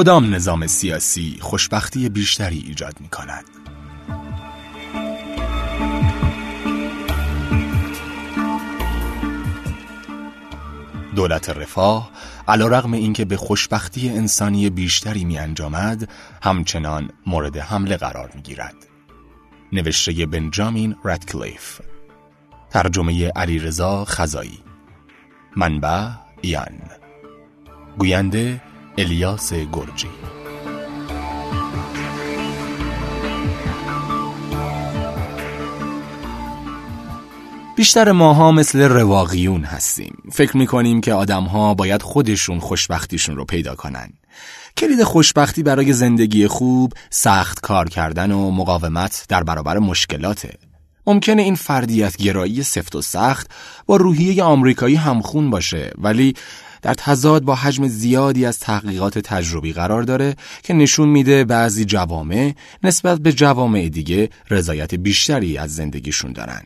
کدام نظام سیاسی خوشبختی بیشتری ایجاد می کند؟ دولت رفاه علا رغم اینکه به خوشبختی انسانی بیشتری می انجامد همچنان مورد حمله قرار می گیرد. نوشته بنجامین رادکلیف ترجمه علیرضا خزایی منبع ایان گوینده الیاس گرجی. بیشتر ماها مثل رواقیون هستیم. فکر می‌کنیم که آدمها باید خودشون خوشبختیشون رو پیدا کنن. کلید خوشبختی برای زندگی خوب سخت کار کردن و مقاومت در برابر مشکلاته. ممکنه این فردیت گرایی سفت و سخت با روحیه آمریکایی همخون باشه ولی در تضاد با حجم زیادی از تحقیقات تجربی قرار داره که نشون میده بعضی جوامع نسبت به جوامع دیگه رضایت بیشتری از زندگیشون دارن.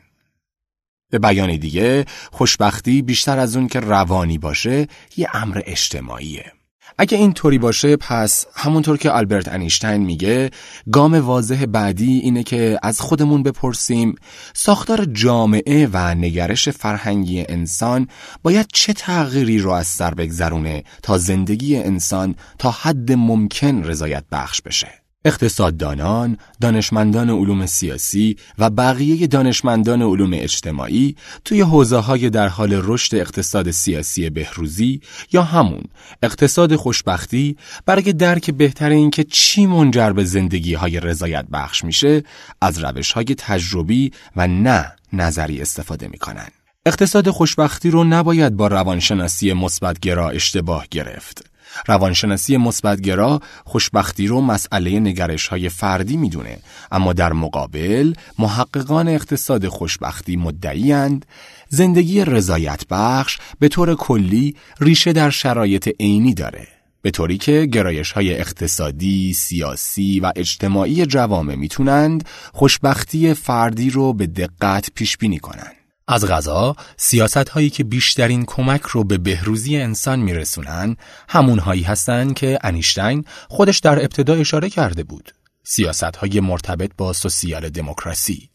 به بیان دیگه خوشبختی بیشتر از اون که روانی باشه یه امر اجتماعیه. اگه این طوری باشه پس همونطور که آلبرت انیشتین میگه گام واضح بعدی اینه که از خودمون بپرسیم ساختار جامعه و نگرش فرهنگی انسان باید چه تغییری رو از سر بگذرونه تا زندگی انسان تا حد ممکن رضایت بخش بشه؟ اقتصاددانان، دانشمندان علوم سیاسی و بقیه دانشمندان علوم اجتماعی توی حوزه های در حال رشد اقتصاد سیاسی بهروزی یا همون اقتصاد خوشبختی برای درک بهتر اینکه چی منجر به زندگی های رضایت بخش میشه از روش های تجربی و نه نظری استفاده می‌کنن. اقتصاد خوشبختی رو نباید با روانشناسی مثبتگرا اشتباه گرفت. روانشناسی مثبتگرا خوشبختی رو مسئله نگرش های فردی می‌دونه. اما در مقابل محققان اقتصاد خوشبختی مدعیند زندگی رضایت بخش به طور کلی ریشه در شرایط عینی داره. به طوری که گرایش های اقتصادی، سیاسی و اجتماعی جوامع می‌تونند خوشبختی فردی رو به دقت پیش بینی کنند. از غذا سیاست هایی که بیشترین کمک رو به بهروزی انسان میرسونن همون هایی هستند که انیشتین خودش در ابتدا اشاره کرده بود. سیاست های مرتبط با سوسیال دموکراسی.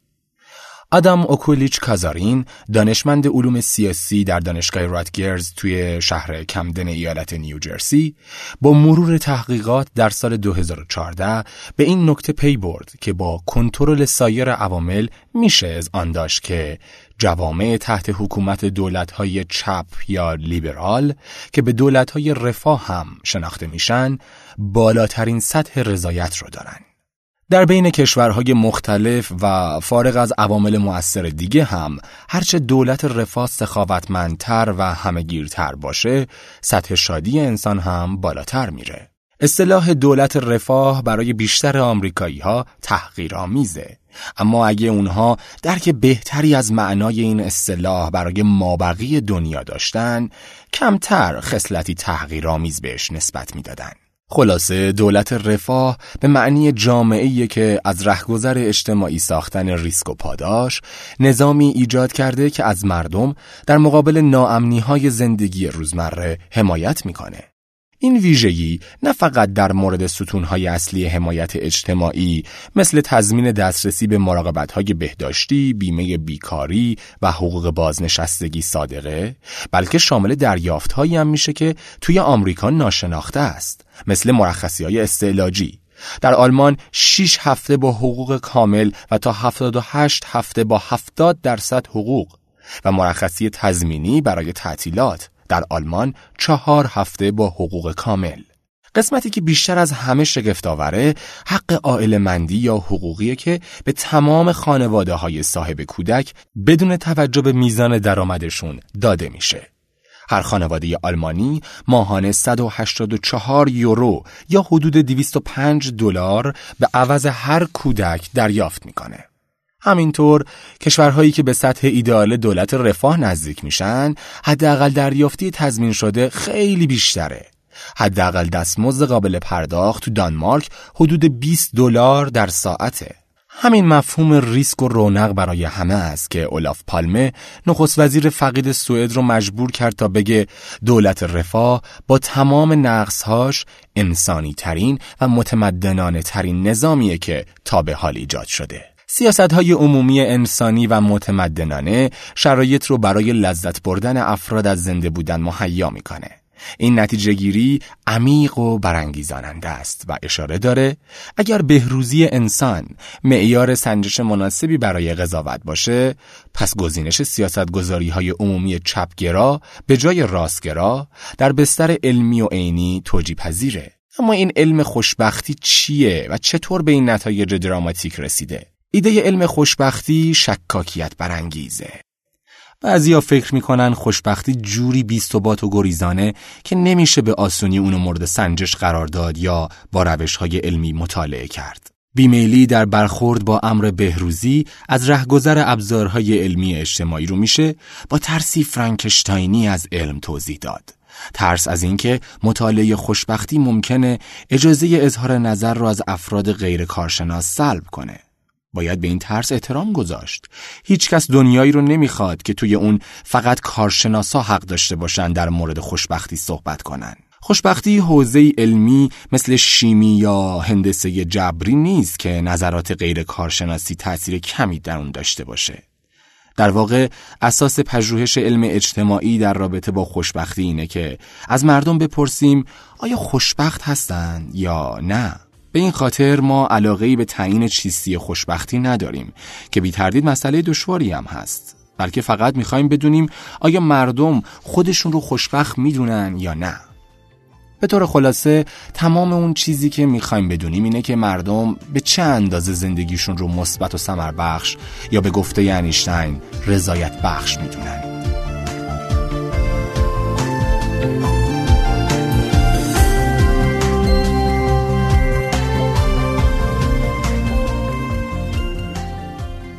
آدم اوکولیچ کازارین دانشمند علوم سیاسی در دانشگاه راتگرز توی شهر کمدن ایالت نیوجرسی با مرور تحقیقات در سال 2014 به این نکته پی برد که با کنترل سایر عوامل میشه از آن داشت که جوامع تحت حکومت دولت‌های چپ یا لیبرال که به دولت‌های رفاه هم شناخته میشن بالاترین سطح رضایت رو دارن. در بین کشورهای مختلف و فارغ از عوامل مؤثر دیگه هم هرچه دولت رفاه سخاوتمندتر و همهگیرتر باشه سطح شادی انسان هم بالاتر میره. اصطلاح دولت رفاه برای بیشتر آمریکایی ها تحقیرآمیزه اما اگه اونها درک بهتری از معنای این اصطلاح برای مابقی دنیا داشتن کمتر خصلتی تحقیرآمیز بهش نسبت می‌دادن. خلاصه دولت رفاه به معنی جامعه که از رهگذر اجتماعی ساختن ریسک و پاداش نظامی ایجاد کرده که از مردم در مقابل ناامنی های زندگی روزمره حمایت می‌کنه. این ویژگی نه فقط در مورد ستونهای اصلی حمایت اجتماعی مثل تضمین دسترسی به مراقبتهای بهداشتی، بیمه بیکاری و حقوق بازنشستگی صادقه، بلکه شامل دریافتهایی هم میشه که توی آمریکا ناشناخته است، مثل مرخصی های استعلاجی. در آلمان 6 هفته با حقوق کامل و تا 78 هفته با 70 درصد حقوق و مرخصی تضمینی برای تعطیلات در آلمان چهار هفته با حقوق کامل. قسمتی که بیشتر از همه شگفت آوره حق عائل مندی یا حقوقیه که به تمام خانواده های صاحب کودک بدون توجه به میزان درآمدشون داده میشه. هر خانواده آلمانی ماهانه 184 یورو یا حدود 205 دلار به عوض هر کودک دریافت می‌کنه. همینطور کشورهایی که به سطح ایدئال دولت رفاه نزدیک میشن حداقل دریافتی تضمین شده خیلی بیشتره حداقل دستمزد قابل پرداخت تو دانمارک حدود 20 دلار در ساعته همین مفهوم ریسک و رونق برای همه است که اولاف پالمه نخست وزیر فقید سوئد رو مجبور کرد تا بگه دولت رفاه با تمام نقصهاش انسانی ترین و متمدنانه ترین نظامیه که تا به حال ایجاد شده. سیاست های عمومی انسانی و متمدنانه شرایط رو برای لذت بردن افراد از زنده بودن مهیا می‌کنه. این نتیجه گیری عمیق و برانگیزاننده است و اشاره داره اگر بهروزی انسان معیار سنجش مناسبی برای قضاوت باشه پس گزینش سیاستگذاری های عمومی چپگرا به جای راستگرا در بستر علمی و عینی توجی پذیره اما این علم خوشبختی چیه و چطور به این نتایج دراماتیک رسیده ایده علم خوشبختی شکاکیت برانگیزه بعضیا فکر می‌کنن خوشبختی جوری بیستبات و گریزانه که نمیشه به آسونی اونو مورد سنجش قرار داد یا با روش های علمی مطالعه کرد. بیمیلی در برخورد با امر بهروزی از رهگذر ابزارهای علمی اجتماعی رو میشه با ترسی فرانکشتاینی از علم توضیح داد. ترس از اینکه مطالعه خوشبختی ممکنه اجازه اظهار نظر رو از افراد غیر کارشناس سلب کنه. باید به این ترس احترام گذاشت. هیچکس دنیایی رو نمی‌خواد که توی اون فقط کارشناسا حق داشته باشن در مورد خوشبختی صحبت کنن. خوشبختی حوزه علمی مثل شیمی یا هندسه جبری نیست که نظرات غیر کارشناسی تأثیر کمی در اون داشته باشه. در واقع اساس پژوهش علم اجتماعی در رابطه با خوشبختی اینه که از مردم بپرسیم آیا خوشبخت هستند یا نه؟ به این خاطر ما علاقه به تعیین چیستی خوشبختی نداریم که بی تردید مسئله دشواری هم هست بلکه فقط می‌خوایم بدونیم آیا مردم خودشون رو خوشبخت می‌دونن یا نه. به طور خلاصه تمام اون چیزی که می‌خوایم بدونیم اینه که مردم به چه اندازه زندگیشون رو مثبت و ثمر بخش یا به گفته انیشتین رضایت بخش می‌دونن.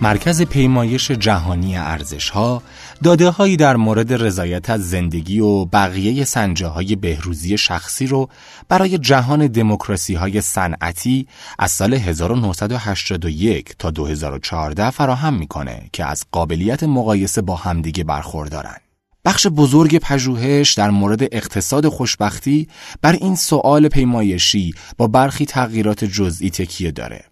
مرکز پیمایش جهانی ارزش ها داده هایی در مورد رضایت از زندگی و بقیه سنجه های بهروزی شخصی رو برای جهان دموکراسی های صنعتی از سال 1981 تا 2014 فراهم می‌کنه که از قابلیت مقایسه با همدیگه برخوردارن. بخش بزرگ پژوهش در مورد اقتصاد خوشبختی بر این سوال پیمایشی با برخی تغییرات جزئی تکیه داره.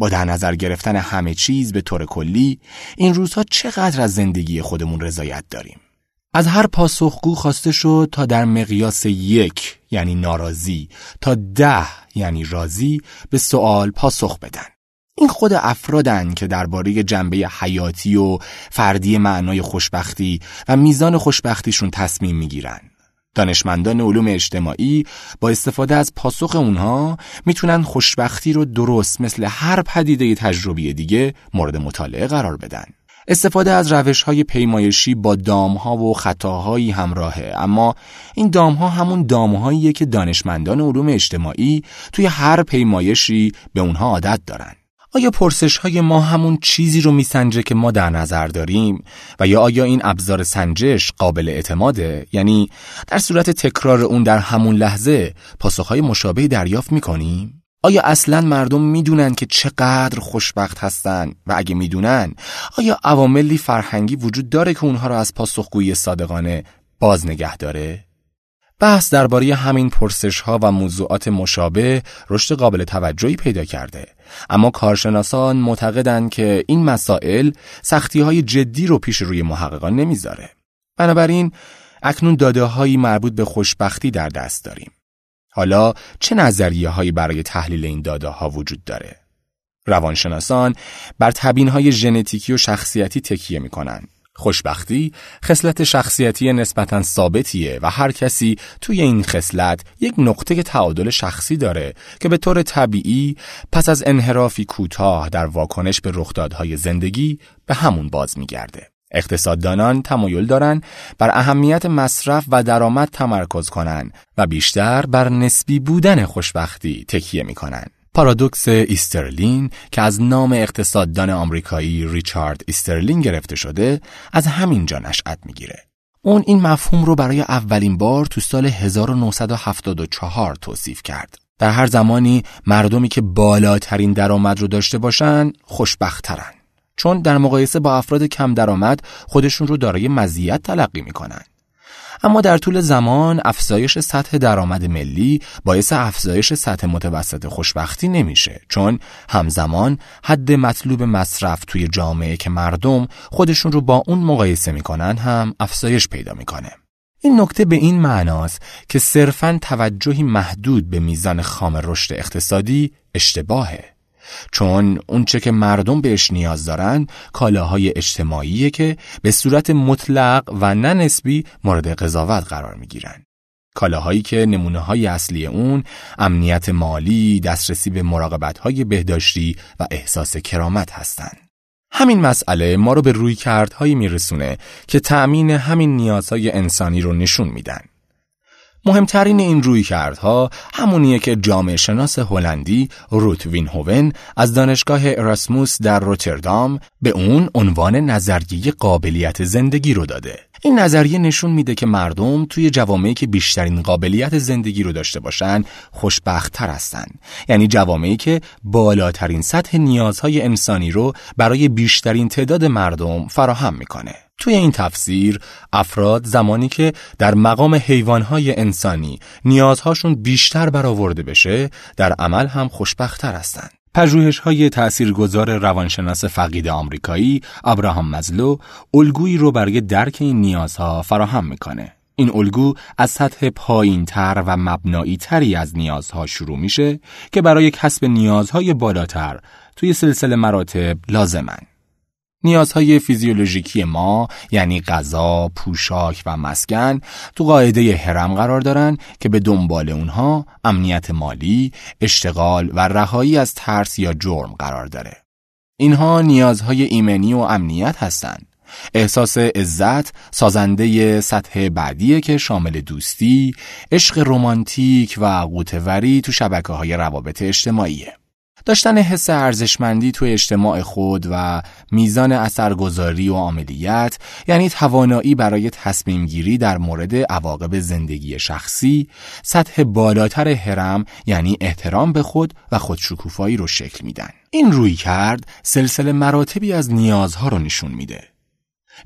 با در نظر گرفتن همه چیز به طور کلی این روزها چقدر از زندگی خودمون رضایت داریم؟ از هر پاسخگو خواسته شد تا در مقیاس یک یعنی ناراضی تا ده یعنی راضی به سوال پاسخ بدن. این خود افرادن که درباره جنبه حیاتی و فردی معنای خوشبختی و میزان خوشبختیشون تصمیم می‌گیرن. دانشمندان علوم اجتماعی با استفاده از پاسخ اونها می‌تونن خوشبختی رو درست مثل هر پدیده تجربی دیگه مورد مطالعه قرار بدن. استفاده از روش های پیمایشی با دام ها و خطاهایی همراهه اما این دام ها همون دام هاییه که دانشمندان علوم اجتماعی توی هر پیمایشی به اونها عادت دارن. آیا پرسش های ما همون چیزی رو میسنجه که ما در نظر داریم؟ و یا آیا این ابزار سنجش قابل اعتماده؟ یعنی در صورت تکرار اون در همون لحظه پاسخهای مشابهی دریافت می‌کنیم؟ آیا اصلا مردم می‌دونن که چقدر خوشبخت هستن؟ و اگه می‌دونن آیا عواملی فرهنگی وجود داره که اونها را از پاسخگویی صادقانه باز نگه داره؟ بحث درباره همین پرسش ها و موضوعات مشابه رشد قابل توجهی پیدا کرده. اما کارشناسان معتقدند که این مسائل سختی های جدی رو پیش روی محققان نمی‌ذاره. بنابراین اکنون داده هایی مربوط به خوشبختی در دست داریم. حالا چه نظریه هایی برای تحلیل این داده ها وجود داره؟ روانشناسان بر تبین های ژنتیکی و شخصیتی تکیه می کنند خوشبختی خصلت شخصیتی نسبتا ثابتیه و هر کسی توی این خصلت یک نقطه تعادل شخصی داره که به طور طبیعی پس از انحرافی کوتاه در واکنش به رخدادهای زندگی به همون باز میگرده. اقتصاددانان تمایل دارند بر اهمیت مصرف و درآمد تمرکز کنند و بیشتر بر نسبی بودن خوشبختی تکیه می‌کنند. پارادوکس ایسترلین که از نام اقتصاددان آمریکایی ریچارد ایسترلین گرفته شده از همین جا نشأت می‌گیره. اون این مفهوم رو برای اولین بار تو سال 1974 توصیف کرد. در هر زمانی مردمی که بالاترین درآمد رو داشته باشن خوشبختترن چون در مقایسه با افراد کم درآمد خودشون رو دارای مزیت تلقی می‌کنن اما در طول زمان افزایش سطح درآمد ملی باعث افزایش سطح متوسط خوشبختی نمیشه چون همزمان حد مطلوب مصرف توی جامعه که مردم خودشون رو با اون مقایسه می‌کنن هم افزایش پیدا می‌کنه. این نکته به این معناست که صرفاً توجهی محدود به میزان خام رشد اقتصادی اشتباهه. چون اونچه که مردم بهش نیاز دارن کالاهای اجتماعیه که به صورت مطلق و نه نسبی مورد قضاوت قرار می‌گیرن کالاهایی که نمونه های اصلی اون امنیت مالی، دسترسی به مراقبت های بهداشتی و احساس کرامت هستند. همین مسئله ما رو به روی کردهایی میرسونه که تأمین همین نیازهای انسانی رو نشون میدن. مهمترین این روی کردها همونیه که جامعه شناس هلندی روت وینهوون از دانشگاه اراسموس در روتردام به اون عنوان نظریه قابلیت زندگی رو داده. این نظریه نشون میده که مردم توی جوامعی که بیشترین قابلیت زندگی رو داشته باشن خوشبختتر هستن. یعنی جوامعی که بالاترین سطح نیازهای انسانی رو برای بیشترین تعداد مردم فراهم می‌کنه. توی این تفسیر افراد زمانی که در مقام حیوانهای انسانی نیازهاشون بیشتر برآورده بشه در عمل هم خوشبختتر هستند. پژوهش های تأثیرگذار روانشناس فقید آمریکایی ابراهام مزلو الگویی رو برای درک این نیازها فراهم می‌کنه. این الگو از سطح پایین تر و مبنایی تری از نیازها شروع میشه که برای کسب نیازهای بالاتر توی سلسله مراتب لازمن. نیازهای فیزیولوژیکی ما یعنی غذا، پوشاک و مسکن تو قاعده هرم قرار دارن که به دنبال اونها امنیت مالی، اشتغال و رهایی از ترس یا جرم قرار داره. اینها نیازهای ایمنی و امنیت هستند. احساس عزت سازنده سطح بعدیه که شامل دوستی، عشق رمانتیک و قوتوری تو شبکه های روابط اجتماعیه. داشتن حس ارزشمندی توی اجتماع خود و میزان اثرگذاری و عملیت یعنی توانایی برای تصمیم گیری در مورد عواقب زندگی شخصی سطح بالاتر هرم یعنی احترام به خود و خودشکوفایی رو شکل میدن. این روی کرد سلسله مراتبی از نیازها رو نشون میده.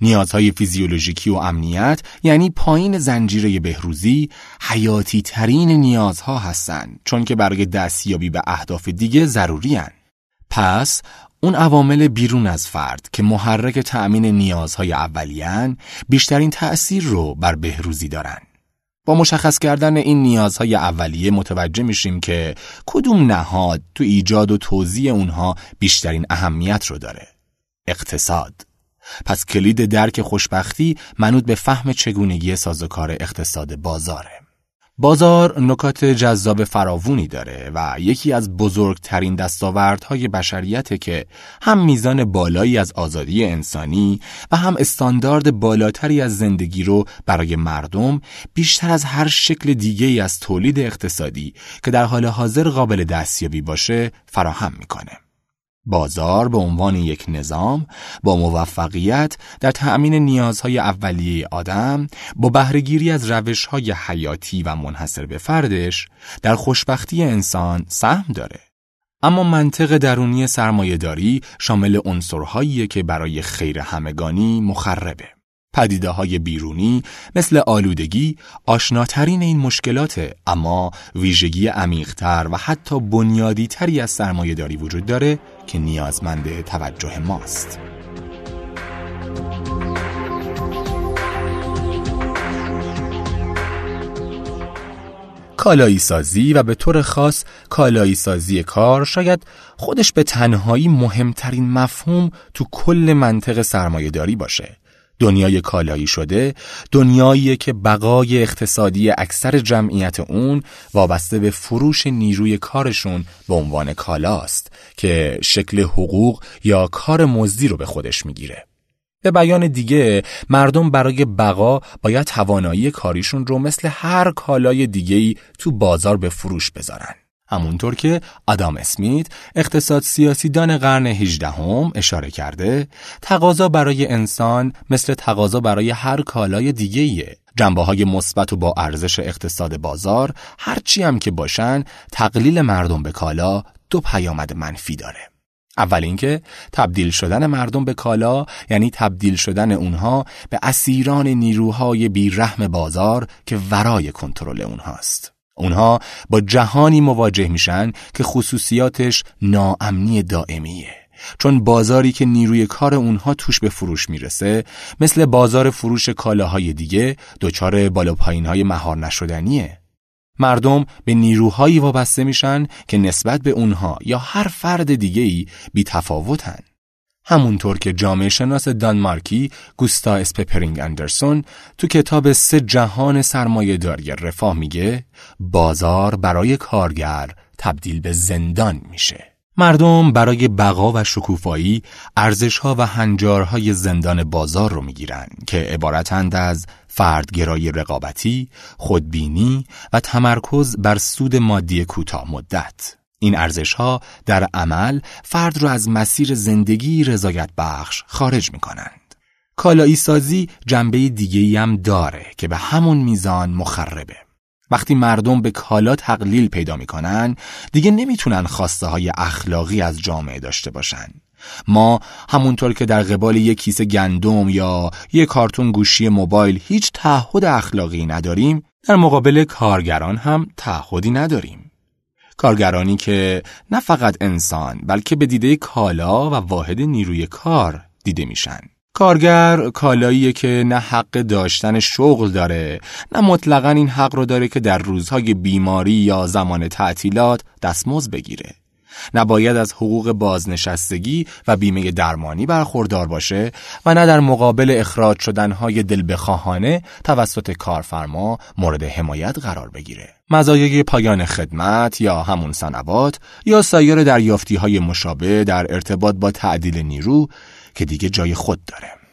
نیازهای فیزیولوژیکی و امنیت یعنی پایین زنجیره بهروزی حیاتی ترین نیازها هستند چون که برای دستیابی به اهداف دیگه ضروری هن. پس اون عوامل بیرون از فرد که محرک تأمین نیازهای اولیان بیشترین تأثیر رو بر بهروزی دارن. با مشخص کردن این نیازهای اولیه متوجه میشیم که کدوم نهاد تو ایجاد و توضیح اونها بیشترین اهمیت رو داره. اقتصاد پس کلید درک خوشبختی منوط به فهم چگونگی سازوکار اقتصاد بازاره. بازار نکات جذاب فراوونی داره و یکی از بزرگترین دستاوردهای بشریته که هم میزان بالایی از آزادی انسانی و هم استاندارد بالاتری از زندگی رو برای مردم بیشتر از هر شکل دیگه ای از تولید اقتصادی که در حال حاضر قابل دستیابی باشه فراهم می‌کنه. بازار به عنوان یک نظام با موفقیت در تأمین نیازهای اولیه آدم با بهرهگیری از روشهای حیاتی و منحصر به فردش در خوشبختی انسان سهم داره. اما منطق درونی سرمایهداری شامل عنصرهایی که برای خیر همگانی مخربه. پدیده های بیرونی مثل آلودگی آشناترین این مشکلات اما ویژگی عمیقتر و حتی بنیادی تری از سرمایه داری وجود داره که نیازمند توجه ماست. کالایی سازی و به طور خاص کالایی سازی کار شاید خودش به تنهایی مهمترین مفهوم تو کل منطق سرمایهداری باشه دنیای کالایی شده دنیایی که بقای اقتصادی اکثر جمعیت اون وابسته به فروش نیروی کارشون به عنوان کالاست که شکل حقوق یا کار مزدی رو به خودش می‌گیره. به بیان دیگه مردم برای بقا باید توانایی کاریشون رو مثل هر کالای دیگه‌ای تو بازار به فروش بذارن. همونطور که آدام اسمیت اقتصاد سیاسی دان قرن 18 هم اشاره کرده تقاضا برای انسان مثل تقاضا برای هر کالای دیگه جنبه های مثبت و با ارزش اقتصاد بازار هرچی هم که باشن تقلیل مردم به کالا دو پیامد منفی داره. اول اینکه تبدیل شدن مردم به کالا یعنی تبدیل شدن اونها به اسیران نیروهای بیرحم بازار که ورای کنترل اونهاست. اونها با جهانی مواجه میشن که خصوصیاتش ناامنی دائمیه. چون بازاری که نیروی کار اونها توش به فروش می‌رسه مثل بازار فروش کالاهای دیگه دچار بالا پایین های مهار نشدنیه مردم به نیروهایی وابسته میشن که نسبت به اونها یا هر فرد دیگه‌ای بی تفاوتن. همونطور که جامعه شناس دانمارکی گوستا اسپینگ اندرسون تو کتاب سه جهان سرمایه داری رفاه میگه بازار برای کارگر تبدیل به زندان میشه. مردم برای بقا و شکوفایی ارزشها و هنجارهای زندان بازار رو می‌گیرن که عبارتند از فردگرایی رقابتی، خودبینی و تمرکز بر سود مادی کوتاه مدت. این ارزشها در عمل فرد را از مسیر زندگی رضایت بخش خارج می کنند. کالایی سازی جنبه دیگه هم داره که به همون میزان مخربه. وقتی مردم به کالا تقلیل پیدا می‌کنن دیگه نمی‌تونن خواسته های اخلاقی از جامعه داشته باشن ما همونطور که در قبال یک کیسه گندم یا یک کارتون گوشی موبایل هیچ تعهد اخلاقی نداریم در مقابل کارگران هم تعهدی نداریم کارگرانی که نه فقط انسان بلکه به دیده کالا و واحد نیروی کار دیده میشن. کارگر کالاییه که نه حق داشتن شغل داره نه مطلقا این حق رو داره که در روزهای بیماری یا زمان تعطیلات دستمزد بگیره. نباید از حقوق بازنشستگی و بیمه درمانی برخوردار باشه و نه در مقابل اخراج شدنهای دل بخواهانه توسط کارفرما مورد حمایت قرار بگیره. مزایای پایان خدمت یا همون سنوات یا سایر دریافتی های مشابه در ارتباط با تعدیل نیرو که دیگه جای خود داره.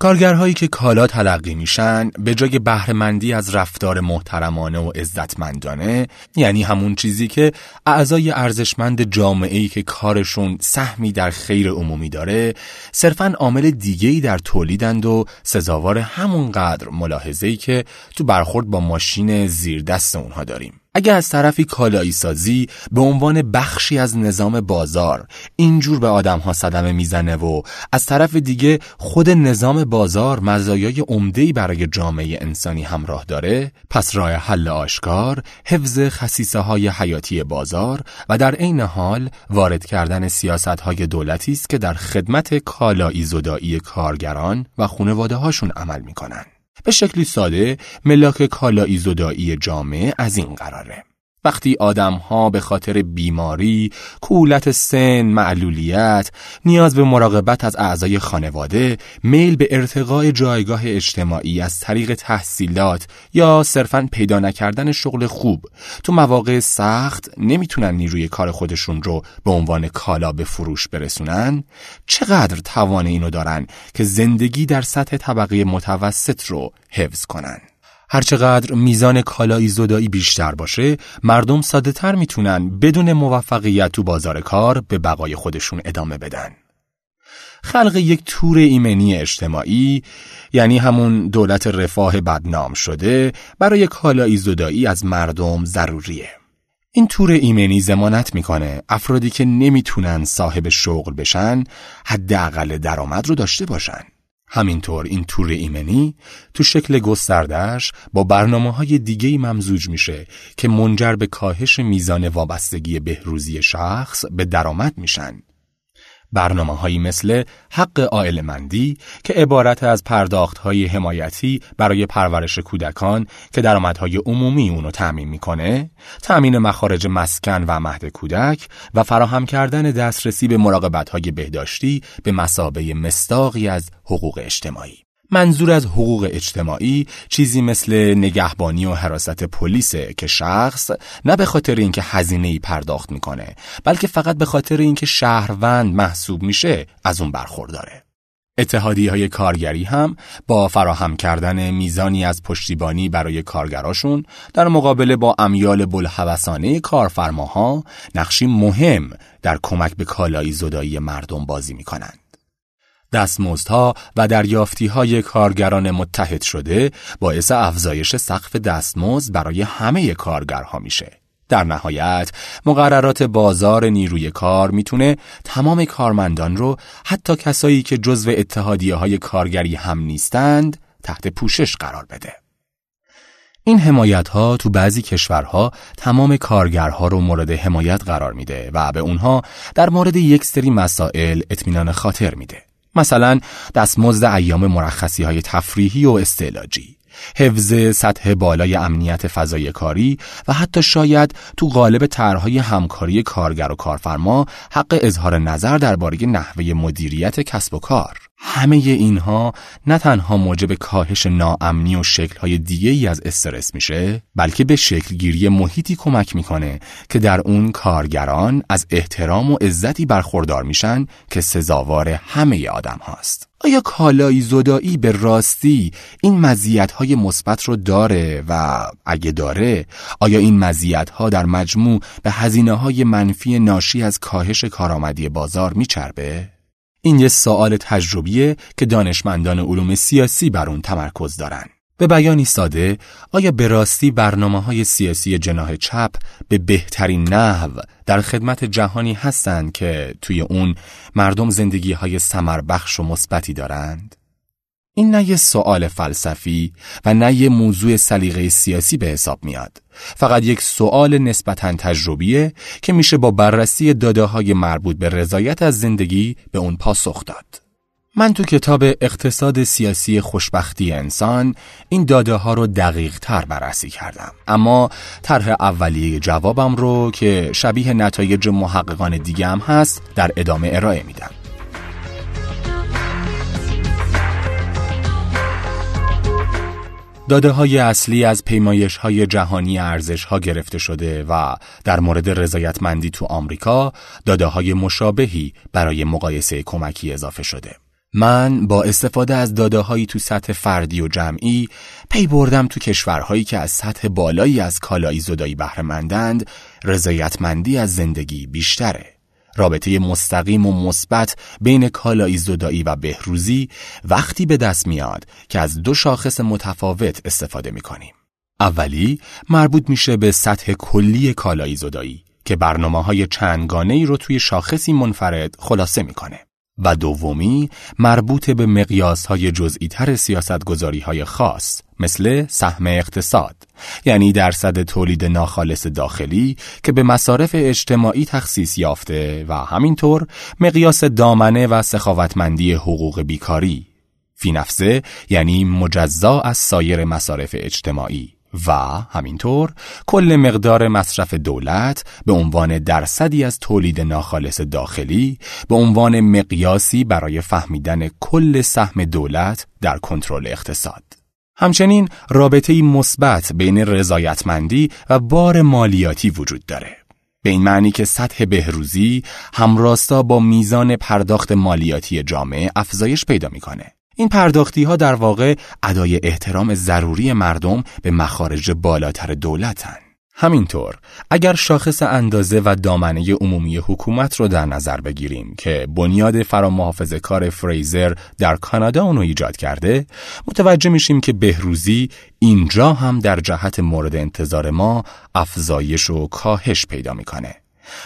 کارگرهایی که کالا تلقی میشن به جای بهرهمندی از رفتار محترمانه و عزتمندانه یعنی همون چیزی که اعضای ارزشمند جامعه ای که کارشون سهمی در خیر عمومی داره صرفا عامل دیگه‌ای در تولیدند و سزاوار همون قدر ملاحظه ای که تو برخورد با ماشین زیر دست اونها داریم. اگر از طرفی کالایی سازی به عنوان بخشی از نظام بازار اینجور به آدم ها صدمه می‌زنه و از طرف دیگه خود نظام بازار مزایای عمده‌ای برای جامعه انسانی همراه داره پس راه حل آشکار حفظ خصیصه های حیاتی بازار و در عین حال وارد کردن سیاست های دولتی است که در خدمت کالایی زدایی کارگران و خانواده هاشون عمل می‌کنن. به شکلی ساده ملاک کالایی زدایی جامعه از این قراره. وقتی آدم ها به خاطر بیماری، کولت سن، معلولیت، نیاز به مراقبت از اعضای خانواده، میل به ارتقاء جایگاه اجتماعی از طریق تحصیلات یا صرفا پیدا نکردن شغل خوب تو مواقع سخت نمی‌تونن نیروی کار خودشون رو به عنوان کالا به فروش برسونن؟ چقدر توان اینو دارن که زندگی در سطح طبقه متوسط رو حفظ کنن؟ هرچقدر میزان کالایی زدایی بیشتر باشه مردم ساده تر می‌تونن بدون موفقیت تو بازار کار به بقای خودشون ادامه بدن. خلق یک تور ایمنی اجتماعی یعنی همون دولت رفاه بدنام شده برای کالایی زدایی از مردم ضروریه. این تور ایمنی زمانت می‌کنه افرادی که نمی‌تونن صاحب شغل بشن حداقل درآمد رو داشته باشن. همینطور این تور ایمنی تو شکل گستردهش با برنامه های دیگه ممزوج میشه که منجر به کاهش میزان وابستگی بهروزی شخص به درآمد میشن. برنامه هایی مثل حق آیل مندی که عبارت از پرداخت های حمایتی برای پرورش کودکان که درآمدهای عمومی اونو تأمین می‌کنه، تأمین مخارج مسکن و مهد کودک و فراهم کردن دسترسی به مراقبت های بهداشتی به مسابه مستاقی از حقوق اجتماعی. منظور از حقوق اجتماعی چیزی مثل نگهبانی و حراست پلیسه که شخص نه به خاطر اینکه هزینه ای پرداخت می‌کنه بلکه فقط به خاطر اینکه شهروند محسوب میشه از اون برخورداره. اتحادی های کارگری هم با فراهم کردن میزانی از پشتیبانی برای کارگراشون در مقابله با امیال بلحوثانه کارفرماها نقشی مهم در کمک به کالایی زدایی مردم بازی می‌کنند. دستمزدها و های کارگران متحد شده باعث افزایش سقف دستمزد برای همه کارگرها میشه. در نهایت مقررات بازار نیروی کار می‌تونه تمام کارمندان رو حتی کسایی که جزو اتحادیه های کارگری هم نیستند تحت پوشش قرار بده. این حمایت ها تو بعضی کشورها تمام کارگرها رو مورد حمایت قرار میده و به اونها در مورد یک سری مسائل اطمینان خاطر میده. مثلا دستمزد ایام مرخصی های تفریحی و استعلاجی حفظ سطح بالای امنیت فضای کاری و حتی شاید تو قالب طرحهای همکاری کارگر و کارفرما حق اظهار نظر درباره نحوه مدیریت کسب و کار. همه اینها نه تنها موجب کاهش ناامنی و شکلهای دیگه ای از استرس میشه بلکه به شکلگیری محیطی کمک می‌کنه که در اون کارگران از احترام و عزتی برخوردار میشن که سزاوار همه آدم هاست آیا کالایی زدایی به راستی این مزیت‌های مثبت رو داره و اگه داره آیا این مزیت‌ها در مجموع به هزینه‌های منفی ناشی از کاهش کارآمدی بازار میچربه؟ این یه سوال تجربیه که دانشمندان علوم سیاسی بر اون تمرکز دارن. به بیانی ساده، آیا به راستی برنامه های سیاسی جناح چپ به بهترین نحو در خدمت جهانی هستند که توی اون مردم زندگی های سمر بخش و مثبتی دارند؟ این نه یه سوال فلسفی و نه یه موضوع سلیقه سیاسی به حساب میاد. فقط یک سوال نسبتا تجربیه که میشه با بررسی داده های مربوط به رضایت از زندگی به اون پاسخ داد. من تو کتاب اقتصاد سیاسی خوشبختی انسان این داده ها رو دقیق تر بررسی کردم اما طرح اولیه جوابم رو که شبیه نتایج محققان دیگه هم هست در ادامه ارائه میدم داده های اصلی از پیمایش های جهانی ارزش ها گرفته شده و در مورد رضایتمندی تو آمریکا داده های مشابهی برای مقایسه کمکی اضافه شده. من با استفاده از داده هایی تو سطح فردی و جمعی پی بردم تو کشورهایی که از سطح بالایی از کالایی زدایی بهرهمندند رضایتمندی از زندگی بیشتره. رابطه مستقیم و مثبت بین کالایی زدایی و بهروزی وقتی به دست میاد که از دو شاخص متفاوت استفاده می‌کنیم. اولی مربوط میشه به سطح کلی کالایی زدایی که برنامه های چندگانه ای رو توی شاخصی منفرد خلاصه می‌کنه. و دومی مربوط به مقیاس های جزئی تر سیاست گذاری های خاص مثل سهم اقتصاد یعنی درصد تولید ناخالص داخلی که به مصارف اجتماعی تخصیص یافته و همینطور مقیاس دامنه و سخاوتمندی حقوق بیکاری. فی نفسه یعنی مجزا از سایر مصارف اجتماعی. و همینطور کل مقدار مصرف دولت به عنوان درصدی از تولید ناخالص داخلی به عنوان مقیاسی برای فهمیدن کل سهم دولت در کنترل اقتصاد. همچنین رابطه مثبت بین رضایتمندی و بار مالیاتی وجود داره. به این معنی که سطح بهروزی همراستا با میزان پرداخت مالیاتی جامعه افزایش پیدا می‌کنه. این پرداختی ها در واقع ادای احترام ضروری مردم به مخارج بالاتر دولتن. همینطور اگر شاخص اندازه و دامنه عمومی حکومت رو در نظر بگیریم که بنیاد فرامحافظه کار فریزر در کانادا اونو ایجاد کرده متوجه میشیم که بهروزی اینجا هم در جهت مورد انتظار ما افزایش و کاهش پیدا می‌کنه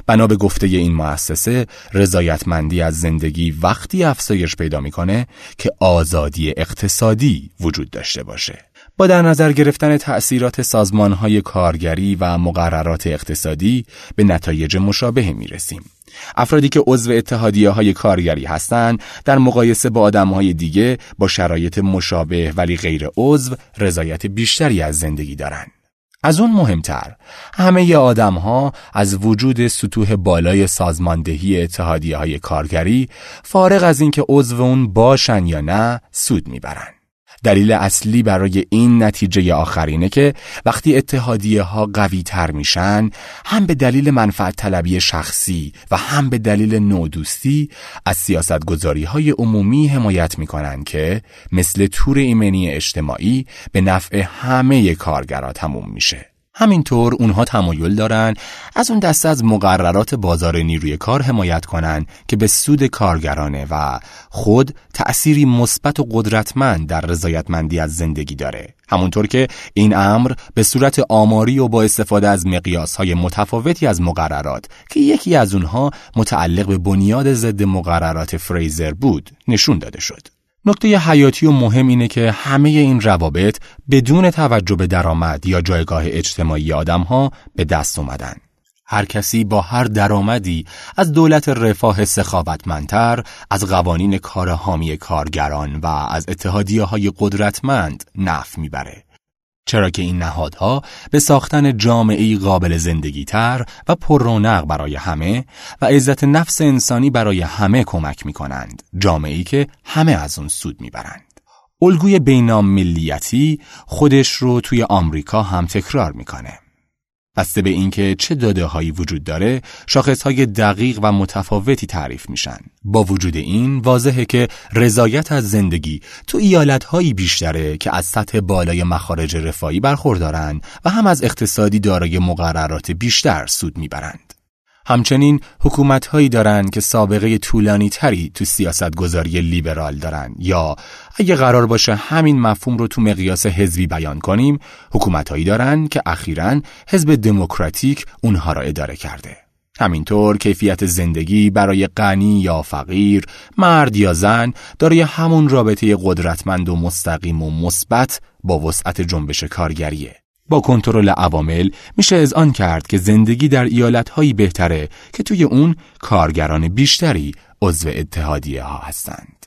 بنا به گفته این مؤسسه رضایتمندی از زندگی وقتی افزایش پیدا می‌کنه که آزادی اقتصادی وجود داشته باشه با در نظر گرفتن تأثیرات سازمانهای کارگری و مقررات اقتصادی به نتایج مشابه می رسیم. افرادی که عضو اتحادیه های کارگری هستند در مقایسه با آدم های دیگه با شرایط مشابه ولی غیر عضو رضایت بیشتری از زندگی دارند. از اون مهمتر همه آدم ها از وجود سطوح بالای سازماندهی اتحادیه های کارگری فارغ از اینکه عضو اون باشن یا نه سود می‌برن. دلیل اصلی برای این نتیجه آخرینه که وقتی اتحادیه ها قوی تر میشن هم به دلیل منفعت طلبی شخصی و هم به دلیل نودوستی از سیاست گذاری های عمومی حمایت می‌کنن که مثل تور ایمنی اجتماعی به نفع همه کارگرا تموم میشه. همینطور اونها تمایل دارن از اون دسته از مقررات بازار نیروی کار حمایت کنن که به سود کارگرانه و خود تأثیری مثبت و قدرتمند در رضایتمندی از زندگی داره. همونطور که این امر به صورت آماری و با استفاده از مقیاس های متفاوتی از مقررات که یکی از اونها متعلق به بنیاد ضد مقررات فریزر بود نشون داده شد. نکته حیاتی و مهم اینه که همه این روابط بدون توجه به درآمد یا جایگاه اجتماعی آدمها به دست اومدن. هر کسی با هر درآمدی از دولت رفاه سخاوتمندتر از قوانین کار حامی کارگران و از اتحادیه های قدرتمند نف می‌بره چرا که این نهادها به ساختن جامعه قابل زندگی تر و پر رونق برای همه و عزت نفس انسانی برای همه کمک می کنند. جامعه که همه از اون سود می برند. الگوی بینام ملیتی خودش رو توی آمریکا هم تکرار می‌کنه. بسته به اینکه چه داده هایی وجود داره شاخص های دقیق و متفاوتی تعریف میشن. با وجود این واضحه که رضایت از زندگی تو ایالت هایی بیشتره که از سطح بالای مخارج رفاهی برخوردارن و هم از اقتصادی دارای مقررات بیشتر سود می‌برند. همچنین حکومت هایی دارند که سابقه طولانی تری تو سیاست گذاری لیبرال دارن یا اگه قرار باشه همین مفهوم رو تو مقیاس حزبی بیان کنیم حکومت هایی دارن که اخیرا حزب دموکراتیک اونها را اداره کرده همینطور کیفیت زندگی برای غنی یا فقیر، مرد یا زن دارای همون رابطه قدرتمند و مستقیم و مثبت با وسعت جنبش کارگریه. با کنترل عوامل میشه از آن کرد که زندگی در ایالتهایی بهتره که توی اون کارگران بیشتری عضو اتحادیه ها هستند.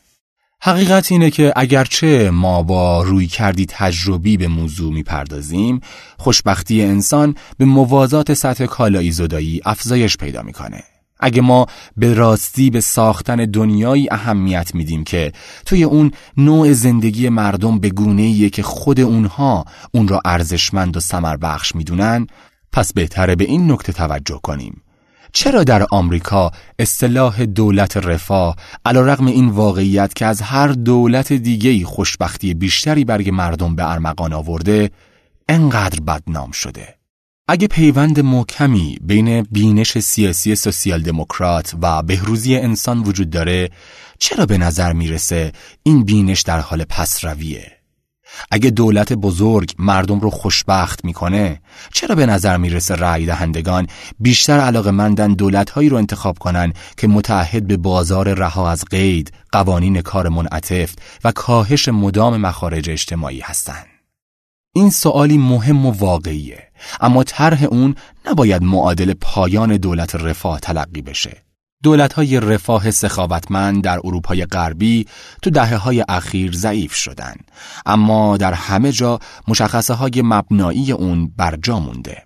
حقیقت اینه که اگرچه ما با روی کردی تجربی به موضوع می‌پردازیم، خوشبختی انسان به موازات سطح کالایی زدایی افزایش پیدا می‌کنه. اگه ما به راستی به ساختن دنیایی اهمیت میدیم که توی اون نوع زندگی مردم به گونه که خود اونها اون را ارزشمند و سمر بخش می‌دونن پس بهتره به این نکته توجه کنیم. چرا در آمریکا اصطلاح دولت رفاه رغم این واقعیت که از هر دولت دیگهی خوشبختی بیشتری برگ مردم به ارمغان آورده انقدر بدنام شده؟ اگه پیوند محکمی بین بینش سیاسی سوسیال دموکرات و بهروزی انسان وجود داره چرا به نظر می‌رسه این بینش در حال پسرویه؟ اگه دولت بزرگ مردم رو خوشبخت می‌کنه چرا به نظر می‌رسه رأی دهندگان بیشتر علاقه مندن دولت هایی رو انتخاب کنن که متحد به بازار رها از قید، قوانین کار منعطف و کاهش مدام مخارج اجتماعی هستند؟ این سوالی مهم و واقعیه اما طرح اون نباید معادل پایان دولت رفاه تلقی بشه. دولت های رفاه سخاوتمند در اروپای غربی تو دهه های اخیر ضعیف شدن اما در همه جا مشخصه های مبنایی اون برجا مونده.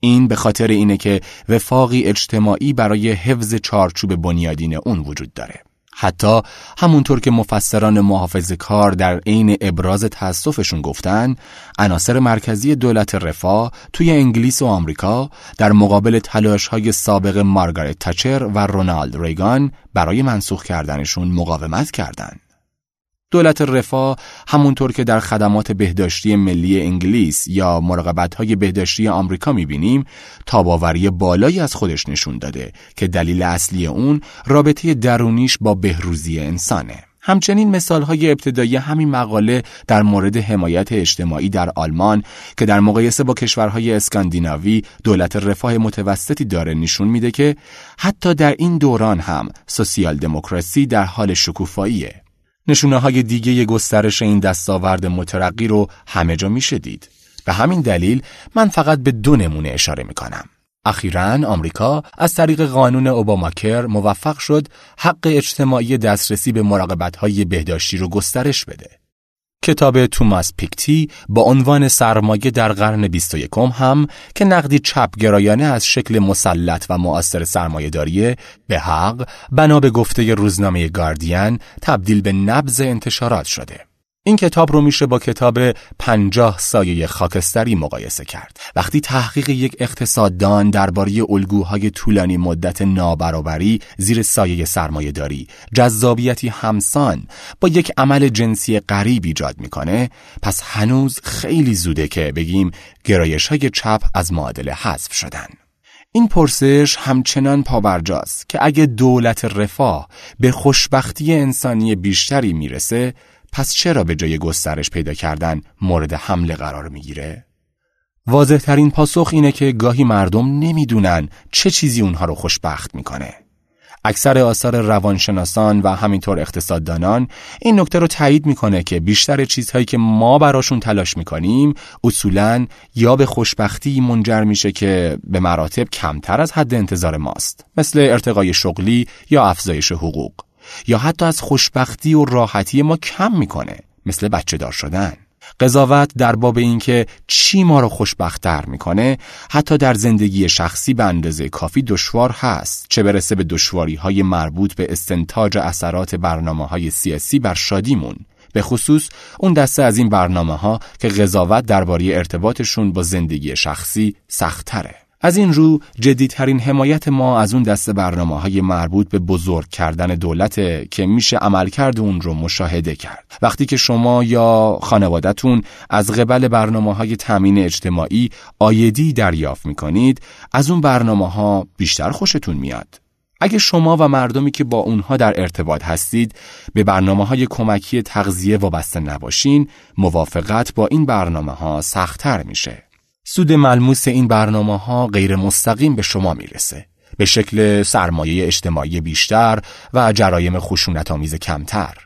این به خاطر اینه که وفاقی اجتماعی برای حفظ چارچوب بنیادین اون وجود داره. حتی همونطور که مفسران محافظ کار در عین ابراز تأسفشون گفتن عناصر مرکزی دولت رفاه توی انگلیس و آمریکا در مقابل تلاش های سابق مارگارت تچر و رونالد ریگان برای منسوخ کردنشون مقاومت کردند. دولت رفاه همونطور که در خدمات بهداشتی ملی انگلیس یا مراقبت های بهداشتی آمریکا می‌بینیم تاباوری بالایی از خودش نشون داده که دلیل اصلی اون رابطه درونیش با بهروزی انسانه. همچنین مثال های ابتدایی همین مقاله در مورد حمایت اجتماعی در آلمان که در مقایسه با کشورهای اسکاندیناوی دولت رفاه متوسطی داره نشون میده که حتی در این دوران هم سوسیال دموکراسی در حال شکوفاییه. نشونه های دیگه گسترش این دستاورد مترقی رو همه جا میشه دید. به همین دلیل من فقط به دو نمونه اشاره می‌کنم. اخیرا آمریکا از طریق قانون اوباماکر موفق شد حق اجتماعی دسترسی به مراقبت های بهداشتی رو گسترش بده. کتاب توماس پیکتی با عنوان سرمایه در قرن 21 هم که نقدی چپگرایانه از شکل مسلط و مؤثر سرمایهداری به حق بنا به گفته روزنامه گاردین تبدیل به نبز انتشارات شده. این کتاب رو میشه با کتاب پنجاه سایه خاکستری مقایسه کرد. وقتی تحقیق یک اقتصاددان درباره الگوهای طولانی مدت نابرابری زیر سایه سرمایه داری جذابیتی همسان با یک عمل جنسی غریب ایجاد می‌کنه پس هنوز خیلی زوده که بگیم گرایش های چپ از معادله حذف شدن. این پرسش همچنان پابرجاست که اگه دولت رفاه به خوشبختی انسانی بیشتری می‌رسه پس چرا به جای گسترش پیدا کردن مورد حمله قرار می‌گیره؟ واضح ترین پاسخ اینه که گاهی مردم نمی‌دونن چه چیزی اونها رو خوشبخت می‌کنه. اکثر آثار روانشناسان و همینطور اقتصاددانان این نکته رو تایید می‌کنه که بیشتر چیزهایی که ما براشون تلاش می‌کنیم اصولا یا به خوشبختی منجر میشه که به مراتب کمتر از حد انتظار ماست مثل ارتقای شغلی یا افزایش حقوق یا حتی از خوشبختی و راحتی ما کم می‌کنه مثل بچه دار شدن. قضاوت در باب اینکه چی ما رو خوشبختتر می‌کنه حتی در زندگی شخصی به اندازه کافی دشوار هست. چه برسه به دشواری های مربوط به استنتاج اثرات برنامه های سیاسی بر شادیمون. به خصوص اون دسته از این برنامه ها که قضاوت درباره ارتباطشون با زندگی شخصی سختتره. از این رو جدیترین حمایت ما از اون دست برنامه های مربوط به بزرگ کردن دولت که میشه عملکرد اون رو مشاهده کرد. وقتی که شما یا خانوادتون از قبل برنامه های تامین اجتماعی آیدی دریافت می‌کنید از اون برنامه ها بیشتر خوشتون میاد. اگه شما و مردمی که با اونها در ارتباط هستید به برنامه های کمکی تغذیه وابسته نباشین موافقت با این برنامه ها سختتر میشه. سود ملموس این برنامه ها غیر مستقیم به شما می‌رسه. به شکل سرمایه اجتماعی بیشتر و جرایم خشونت آمیز کمتر.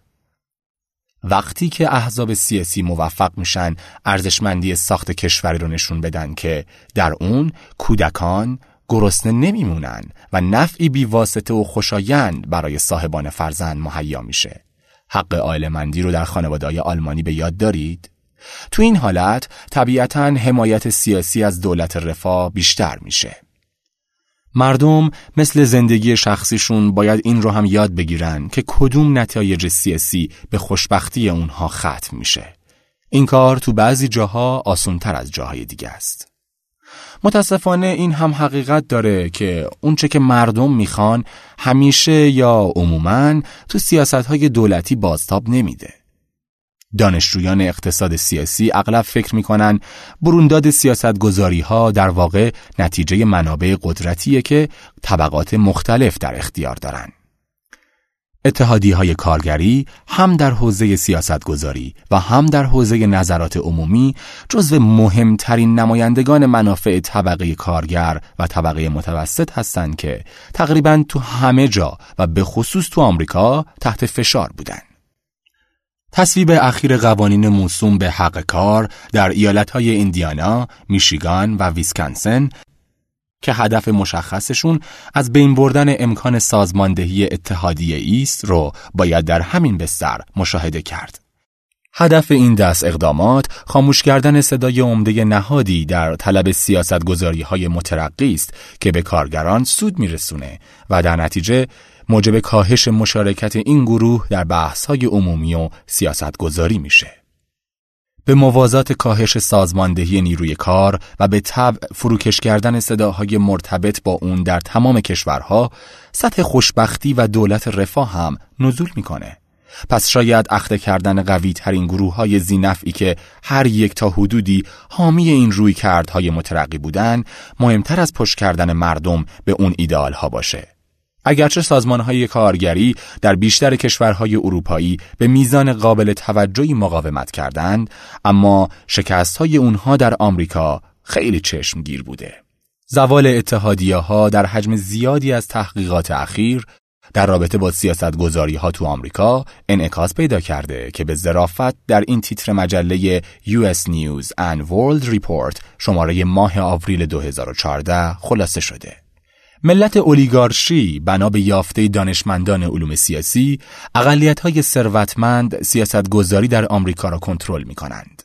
وقتی که احزاب سیاسی موفق میشن ارزشمندی ساخت کشوری رو نشون بدن که در اون کودکان گرسنه نمیمونن و نفعی بیواسطه و خوشایند برای صاحبان فرزند مهیا میشه. حق آیلمندی رو در خانواده آلمانی به یاد دارید؟ تو این حالت طبیعتا حمایت سیاسی از دولت رفاه بیشتر میشه. مردم مثل زندگی شخصیشون باید این رو هم یاد بگیرن که کدوم نتایج سیاسی به خوشبختی اونها ختم میشه. این کار تو بعضی جاها آسونتر از جاهای دیگه است. متاسفانه این هم حقیقت داره که اونچه که مردم می‌خوان همیشه یا عموماً تو سیاست های دولتی بازتاب نمیده. دانشجویان اقتصاد سیاسی اغلب فکر می‌کنن برونداد سیاست گذاری ها در واقع نتیجه منابع قدرتیه که طبقات مختلف در اختیار دارن. اتحادی های کارگری هم در حوزه سیاست گذاری و هم در حوزه نظرات عمومی جزو مهمترین نمایندگان منافع طبقه کارگر و طبقه متوسط هستند که تقریبا تو همه جا و به خصوص تو آمریکا تحت فشار بودند. تصویب اخیر قوانین موسوم به حق کار در ایالتهای ایندیانا، میشیگان و ویسکانسن که هدف مشخصشون از بین بردن امکان سازماندهی اتحادیه ایست رو باید در همین بستر مشاهده کرد. هدف این دست اقدامات خاموش کردن صدای عمده نهادی در طلب سیاست گذاری های مترقی است که به کارگران سود میرسونه و در نتیجه موجب کاهش مشارکت این گروه در بحث‌های عمومی و سیاستگذاری میشه. به موازات کاهش سازماندهی نیروی کار و به طبع فروکش کردن صداهای مرتبط با اون در تمام کشورها سطح خوشبختی و دولت رفاه هم نزول می‌کنه. پس شاید اخته کردن قوی ترین گروه های زینفعی که هر یک تا حدودی حامی این روی کردهای مترقی بودن مهمتر از پشت کردن مردم به اون ایدئال ها باشه. اگرچه سازمانهای کارگری در بیشتر کشورهای اروپایی به میزان قابل توجهی مقاومت کردند اما شکستهای اونها در آمریکا خیلی چشمگیر بوده زوال اتحادیه ها در حجم زیادی از تحقیقات اخیر در رابطه با سیاست گذاری ها تو آمریکا انعکاس پیدا کرده که به ظرافت در این تیتر مجله US News and World Report شماره ماه آوریل 2014 خلاصه شده. ملت اولیگارشی بنا به یافته دانشمندان علوم سیاسی اقلیت های ثروتمند سیاست گذاری در آمریکا را کنترل می کنند.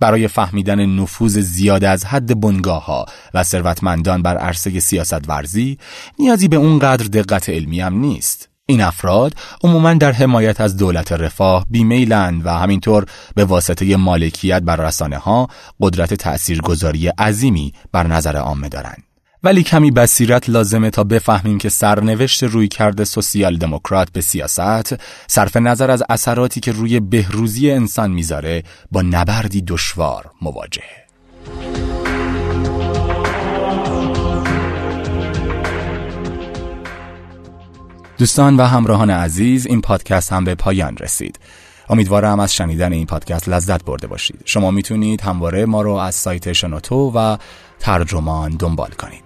برای فهمیدن نفوذ زیاد از حد بنگاه ها و ثروتمندان بر عرصه سیاست ورزی نیازی به اون قدر دقت علمی هم نیست. این افراد عموما در حمایت از دولت رفاه بیمیلند و همینطور به واسطه مالکیت بر رسانه ها قدرت تأثیرگذاری عظیمی بر نظر عامه دارند. ولی کمی بصیرت لازمه تا بفهمیم که سرنوشت روی کرده سوسیال دموکرات به سیاست صرف نظر از اثراتی که روی بهروزی انسان می‌ذاره با نبردی دشوار مواجهه. دوستان و همراهان عزیز این پادکست هم به پایان رسید. امیدوارم از شنیدن این پادکست لذت برده باشید. شما می‌تونید همواره ما رو از سایت شنوتو و ترجمان دنبال کنید.